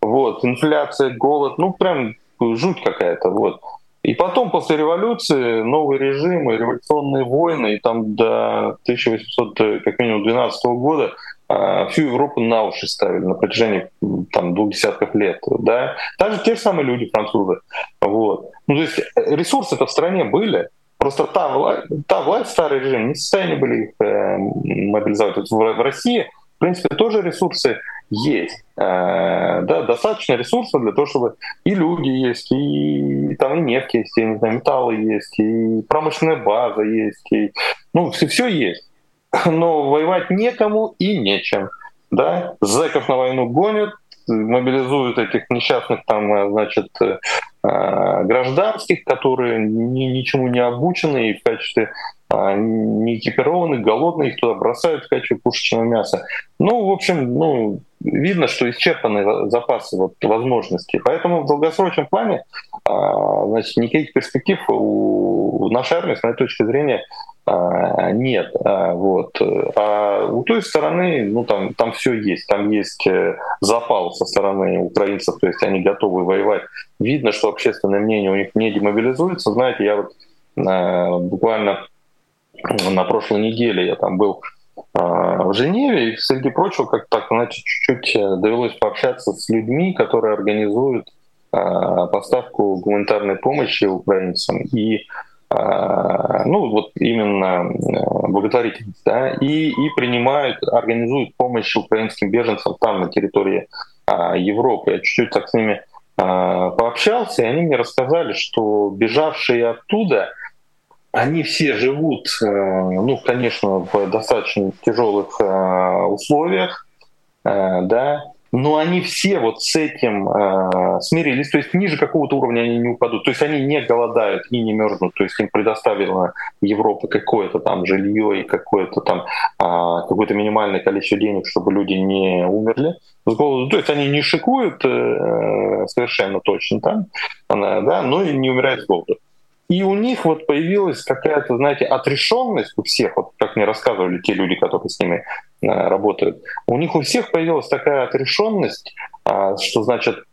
Speaker 2: вот, инфляция, голод, ну прям жуть какая-то, вот. И потом, после революции, новый режим и революционные войны, и там до 1800, э, как минимум, 12 года всю Европу на уши ставили на протяжении там, двух десятков лет. Да? Также те же самые люди, французы. Вот. Ну, то есть ресурсы-то в стране были, Просто та власть, та власть, старый режим, не в состоянии были их э, мобилизовать. В, в России, в принципе, тоже ресурсы есть. Э, да, достаточно ресурсов для того, чтобы и люди есть, и, и там и нефть есть, и не знаю, металлы есть, и промышленная база есть, и, ну, все, все есть. Но воевать некому и нечем. Да? Зэков на войну гонят, мобилизуют этих несчастных там, э, значит, э, э, гражданских, которые ни, ничему не обучены и в качестве не экипированы, голодные, их туда бросают в качестве пушечного мяса. Ну, в общем, ну, видно, что исчерпаны запасы вот, возможностей. Поэтому в долгосрочном плане значит, никаких перспектив у нашей армии, с моей точки зрения, а, нет. А, вот. А у той стороны, ну там, там все есть. Там есть э, запал со стороны украинцев, то есть они готовы воевать. Видно, что общественное мнение у них не демобилизуется. Знаете, я вот а, буквально на прошлой неделе я там был в Женеве, и среди прочего, как так, значит, чуть-чуть э, довелось пообщаться с людьми, которые организуют поставку гуманитарной помощи украинцам. И а, ну вот именно э, благотворительность, да, и, и принимают, организуют помощь украинским беженцам там, на территории а, Европы. Я чуть-чуть так с ними а, пообщался, и они мне рассказали, что бежавшие оттуда, они все живут, э, ну, конечно, в достаточно тяжелых э, условиях, да, но они все вот с этим э, смирились, то есть ниже какого-то уровня они не упадут, то есть они не голодают и не мерзнут, то есть им предоставила Европа какое-то там жилье и какое-то там э, какое-то минимальное количество денег, чтобы люди не умерли с голоду, то есть они не шикуют э, совершенно точно там, да, но и не умирают с голоду. И у них вот появилась какая-то, знаете, отрешенность у всех, вот как мне рассказывали те люди, которые с ними работают, у них у всех появилась такая отрешенность, э, что значит,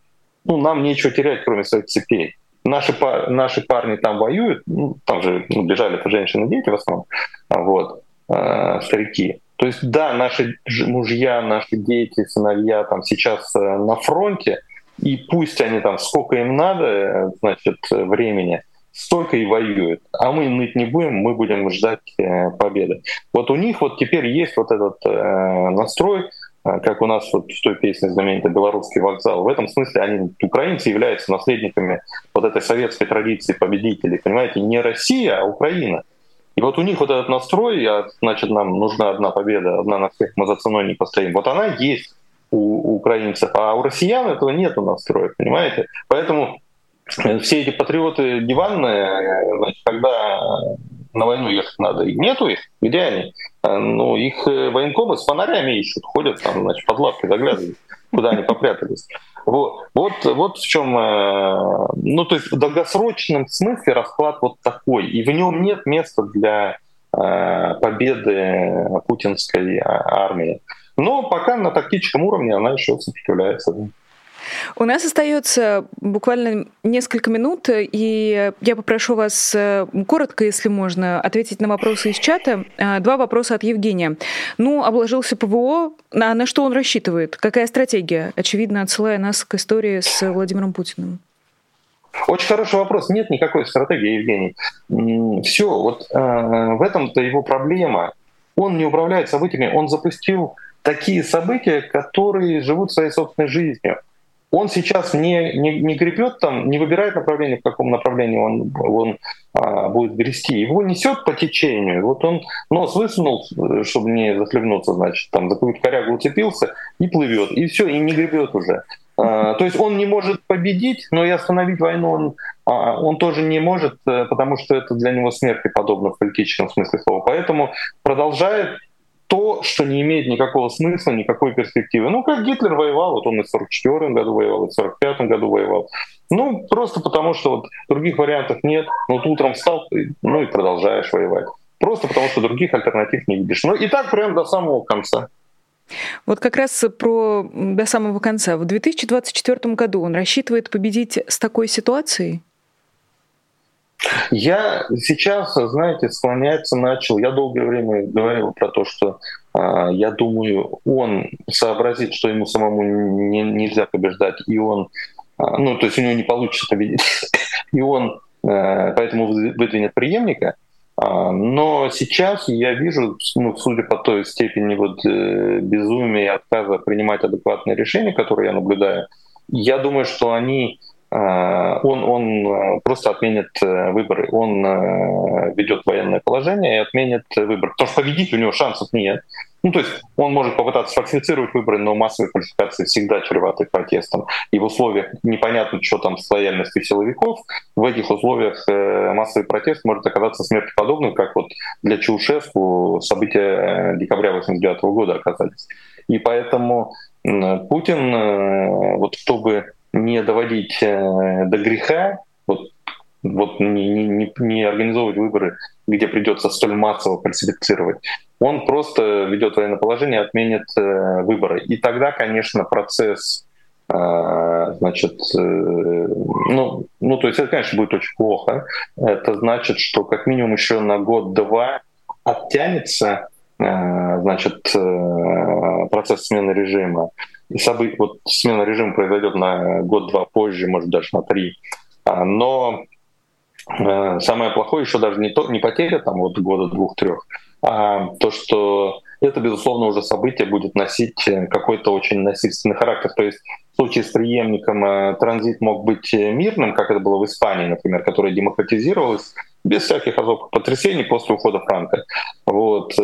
Speaker 2: ну, нам нечего терять, кроме своих цепей. Наши, наши парни там воюют, ну, там же ну, бежали это женщины и дети в основном, вот, э, старики. То есть, да, наши мужья, наши дети, сыновья там сейчас э, на фронте, и пусть они там сколько им надо, э, значит, времени, столько и воюют. А мы ныть не будем, мы будем ждать э, победы. Вот у них вот теперь есть вот этот э, настрой, э, как у нас вот в той песне знаменитой «Белорусский вокзал». В этом смысле они, украинцы, являются наследниками вот этой советской традиции победителей. Понимаете, не Россия, а Украина. И вот у них вот этот настрой, а, значит, нам нужна одна победа, одна на всех, мы за ценой не постоим. Вот она есть у, у украинцев, а у россиян этого нет настроя, понимаете? Поэтому все эти патриоты диванные, значит, когда на войну ехать надо, и нету их, где они? Ну, их э, военкомы с фонарями ищут, ходят там, значит, под лавки заглядывают, куда они попрятались. Вот, вот, вот в чем, э, ну, то есть в долгосрочном смысле расклад вот такой, и в нем нет места для э, победы путинской а, армии. Но пока на тактическом уровне она еще сопротивляется.
Speaker 1: У нас остается буквально несколько минут, и я попрошу вас э, коротко, если можно, ответить на вопросы из чата. А, два вопроса от Евгения. Ну, обложился ПВО, а на что он рассчитывает? Какая стратегия? Очевидно, отсылая нас к истории с Владимиром Путиным.
Speaker 2: Очень хороший вопрос. Нет никакой стратегии, Евгений. Все, вот э, в этом-то его проблема. Он не управляет событиями, он запустил такие события, которые живут своей собственной жизнью он сейчас не, не, не гребет там, не выбирает направление, в каком направлении он, он а, будет грести. Его несет по течению. Вот он нос высунул, чтобы не захлебнуться, значит, там за какую-то корягу уцепился и плывет. И все, и не гребет уже. А, то есть он не может победить, но и остановить войну он, а, он тоже не может, э, потому что это для него смерти подобно в политическом смысле слова. Поэтому продолжает то, что не имеет никакого смысла, никакой перспективы. Ну, как Гитлер воевал, вот он и в 44 году воевал, и в 45 году воевал. Ну, просто потому, что вот других вариантов нет. Ну, вот утром встал, ну и продолжаешь воевать. Просто потому, что других альтернатив не видишь. Ну, и так прям до самого конца.
Speaker 1: Вот как раз про до самого конца. В 2024 году он рассчитывает победить с такой ситуацией?
Speaker 2: Я сейчас, знаете, склоняться начал. Я долгое время говорил про то, что э, я думаю, он сообразит, что ему самому не, нельзя побеждать, и он, э, ну, то есть у него не получится победить, и он э, поэтому выдвинет преемника. Но сейчас я вижу, ну, судя по той степени вот, э, безумия и отказа принимать адекватные решения, которые я наблюдаю, я думаю, что они он, он э, просто отменит э, выборы. Он ведет военное положение и отменит выборы. Потому что победить у него шансов нет. Ну, то есть он может попытаться фальсифицировать выборы, но массовые фальсификации всегда чреваты протестом. И в условиях непонятно, что там с лояльностью силовиков, в этих условиях массовый протест может оказаться смертоподобным, как вот для Чаушеску события декабря 89 года оказались. И поэтому Путин, вот чтобы не доводить э, до греха, вот вот не, не, не организовывать выборы, где придется столь массово фальсифицировать. Он просто ведет военное положение, отменит э, выборы. И тогда, конечно, процесс э, значит, э, ну, ну, то есть это, конечно, будет очень плохо. Это значит, что как минимум еще на год-два оттянется э, значит, э, процесс смены режима. И собы, вот смена режима произойдет на год-два позже, может даже на три. А, но Э, самое плохое еще даже не, то, не потеря там вот года двух-трех, а то, что это, безусловно, уже событие будет носить э, какой-то очень насильственный характер. То есть в случае с преемником э, транзит мог быть мирным, как это было в Испании, например, которая демократизировалась без всяких особых потрясений после ухода Франка. Вот.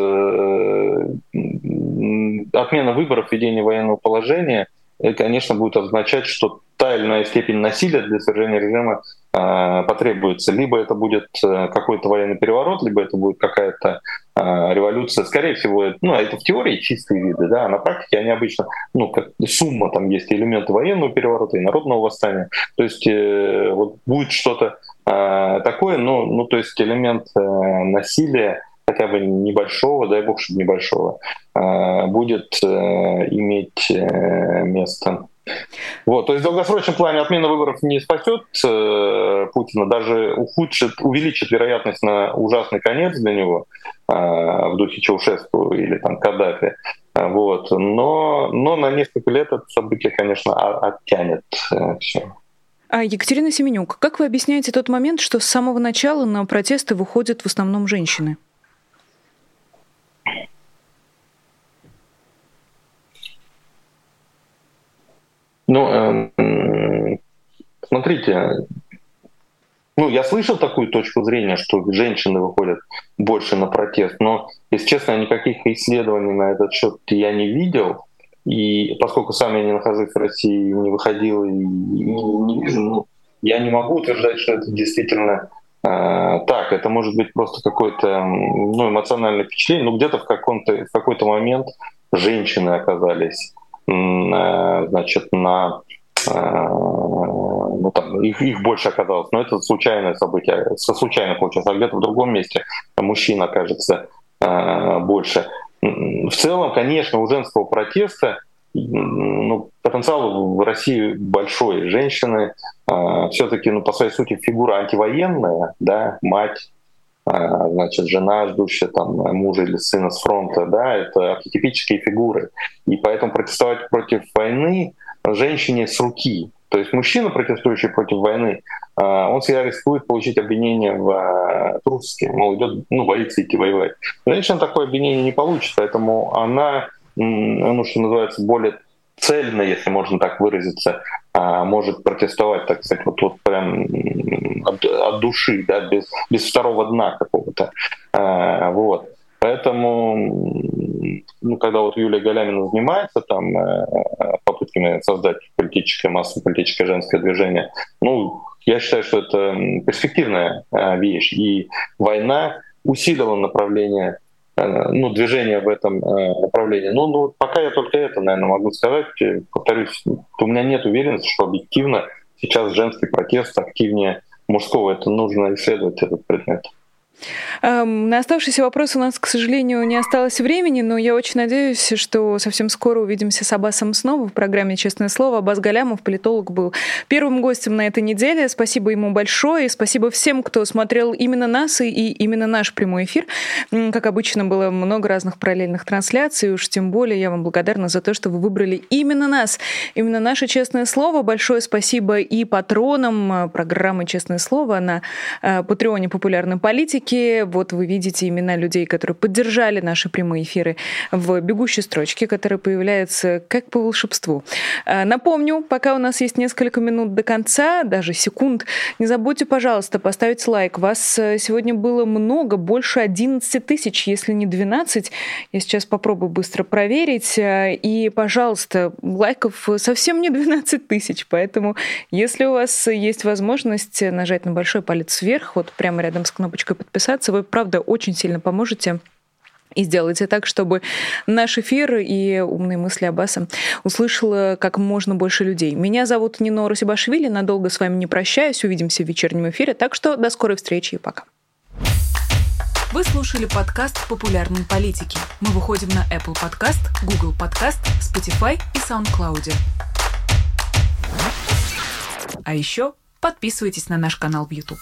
Speaker 2: Отмена выборов, введение военного положения, конечно, будет означать, что та или иная степень насилия для свержения режима э, потребуется. Либо это будет э, какой-то военный переворот, либо это будет какая-то э, революция. Скорее всего, ну, это в теории чистые виды, да, а на практике они обычно, ну, как сумма, там есть элементы военного переворота и народного восстания. То есть э, вот будет что-то э, такое, ну, ну, то есть элемент э, насилия, хотя бы небольшого, дай бог, чтобы небольшого, э, будет э, иметь э, место. Вот, то есть в долгосрочном плане отмена выборов не спасет э, Путина, даже ухудшит, увеличит вероятность на ужасный конец для него э, в духе Чаушеску или там Каддафи. Вот. Но, но на несколько лет это событие, конечно, оттянет э, все.
Speaker 1: А Екатерина Семенюк, как вы объясняете тот момент, что с самого начала на протесты выходят в основном женщины?
Speaker 2: Ну, э, смотрите, ну, я слышал такую точку зрения, что женщины выходят больше на протест, но, если честно, никаких исследований на этот счет я не видел. И поскольку сам я не нахожусь в России, не выходил и не, вижу, ну, я не могу утверждать, что это действительно э, так. Это может быть просто какое-то ну, эмоциональное впечатление. Ну, где-то в, в какой-то момент женщины оказались значит, на э, ну, там, их, их больше оказалось, но это случайное событие, случайно получилось, а где-то в другом месте мужчин окажется э, больше. В целом, конечно, у женского протеста ну, потенциал в России большой. Женщины э, все-таки, ну, по своей сути, фигура антивоенная, да, мать, значит, жена, ждущая там мужа или сына с фронта, да, это архетипические фигуры. И поэтому протестовать против войны женщине с руки. То есть мужчина, протестующий против войны, а, он всегда рискует получить обвинение в а, трусости, мол, идет, ну, боится идти воевать. Женщина такое обвинение не получит, поэтому она, ну, что называется, более цельно, если можно так выразиться, может протестовать, так сказать, вот, вот прям от, от души, да, без, без второго дна какого-то. А, вот. Поэтому, ну, когда вот Юлия Галямина занимается там э, попытками создать политическое массовое политическое женское движение, ну, я считаю, что это перспективная э, вещь. И война усилила направление ну, движение в этом направлении. Ну, ну, пока я только это, наверное, могу сказать. Повторюсь, у меня нет уверенности, что объективно сейчас женский протест активнее мужского, это нужно исследовать этот предмет.
Speaker 1: Эм, на оставшиеся вопросы у нас, к сожалению, не осталось времени, но я очень надеюсь, что совсем скоро увидимся с Аббасом снова в программе «Честное слово». Аббас Галямов, политолог, был первым гостем на этой неделе. Спасибо ему большое, и спасибо всем, кто смотрел именно нас и именно наш прямой эфир. Как обычно, было много разных параллельных трансляций, уж тем более я вам благодарна за то, что вы выбрали именно нас, именно наше «Честное слово». Большое спасибо и патронам программы «Честное слово» на э, Патреоне популярной политики, рубрике. Вот вы видите имена людей, которые поддержали наши прямые эфиры в бегущей строчке, которая появляется как по волшебству. А, напомню, пока у нас есть несколько минут до конца, даже секунд, не забудьте, пожалуйста, поставить лайк. Вас э, сегодня было много, больше 11 тысяч, если не 12. Я сейчас попробую быстро проверить. А, и, пожалуйста, лайков совсем не 12 тысяч, поэтому если у вас есть возможность нажать на большой палец вверх, вот прямо рядом с кнопочкой подписаться, подписаться. Вы, правда, очень сильно поможете и сделайте так, чтобы наш эфир и умные мысли Аббаса услышало как можно больше людей. Меня зовут Нино Русибашвили, надолго с вами не прощаюсь, увидимся в вечернем эфире, так что до скорой встречи и пока.
Speaker 3: Вы слушали подкаст «Популярные политики». Мы выходим на Apple Podcast, Google Podcast, Spotify и SoundCloud. А еще подписывайтесь на наш канал в YouTube.